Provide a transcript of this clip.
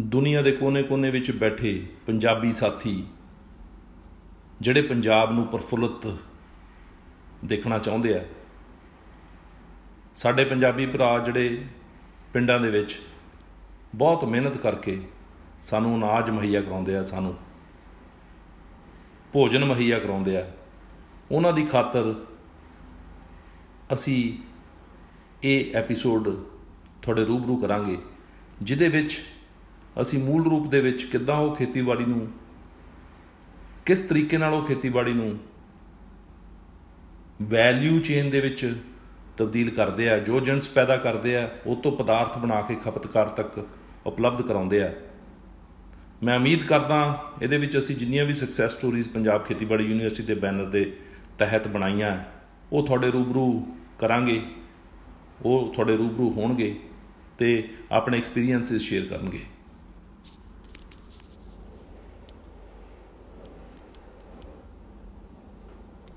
ਦੁਨੀਆ ਦੇ ਕੋਨੇ-ਕੋਨੇ ਵਿੱਚ ਬੈਠੇ ਪੰਜਾਬੀ ਸਾਥੀ, ਜਿਹੜੇ ਪੰਜਾਬ ਨੂੰ ਪ੍ਰਫੁੱਲਤ ਦੇਖਣਾ ਚਾਹੁੰਦੇ ਆ। ਸਾਡੇ ਪੰਜਾਬੀ ਭਰਾ ਜਿਹੜੇ ਪਿੰਡਾਂ ਦੇ ਵਿੱਚ ਬਹੁਤ ਮਿਹਨਤ ਕਰਕੇ ਸਾਨੂੰ ਅਨਾਜ ਮੁਹੱਈਆ ਕਰਾਉਂਦੇ ਆ, ਸਾਨੂੰ ਭੋਜਨ ਮੁਹੱਈਆ ਕਰਾਉਂਦੇ ਆ। ਉਹਨਾਂ ਦੀ ਖਾਤਰ ਅਸੀਂ ਇਹ ਐਪੀਸੋਡ ਤੁਹਾਡੇ ਰੂਬਰੂ ਕਰਾਂਗੇ, ਜਿਹਦੇ ਵਿੱਚ ਅਸੀਂ ਮੂਲ ਰੂਪ ਦੇ ਵਿੱਚ ਕਿੱਦਾਂ ਉਹ ਖੇਤੀਬਾੜੀ ਨੂੰ, ਕਿਸ ਤਰੀਕੇ ਨਾਲ ਉਹ ਖੇਤੀਬਾੜੀ ਨੂੰ ਵੈਲਿਊ ਚੇਨ ਦੇ ਵਿੱਚ ਤਬਦੀਲ ਕਰਦੇ ਆ, ਜੋ ਜਿੰਸ ਪੈਦਾ ਕਰਦੇ ਆ, ਉਹ ਤੋਂ ਪਦਾਰਥ ਬਣਾ ਕੇ ਖਪਤਕਾਰ ਤੱਕ ਉਪਲਬਧ ਕਰਾਉਂਦੇ ਆ। ਮੈਂ ਉਮੀਦ ਕਰਦਾ ਇਹਦੇ ਵਿੱਚ ਅਸੀਂ ਜਿੰਨੀਆਂ ਵੀ ਸਕਸੈਸ ਸਟੋਰੀਜ਼ ਪੰਜਾਬ ਖੇਤੀਬਾੜੀ ਯੂਨੀਵਰਸਿਟੀ ਦੇ ਬੈਨਰ ਦੇ ਤਹਿਤ ਬਣਾਈਆਂ, ਉਹ ਤੁਹਾਡੇ ਰੂਬਰੂ ਕਰਾਂਗੇ, ਉਹ ਤੁਹਾਡੇ ਰੂਬਰੂ ਹੋਣਗੇ ਤੇ ਆਪਣੇ ਐਕਸਪੀਰੀਐਂਸਸ ਸ਼ੇਅਰ ਕਰਨਗੇ।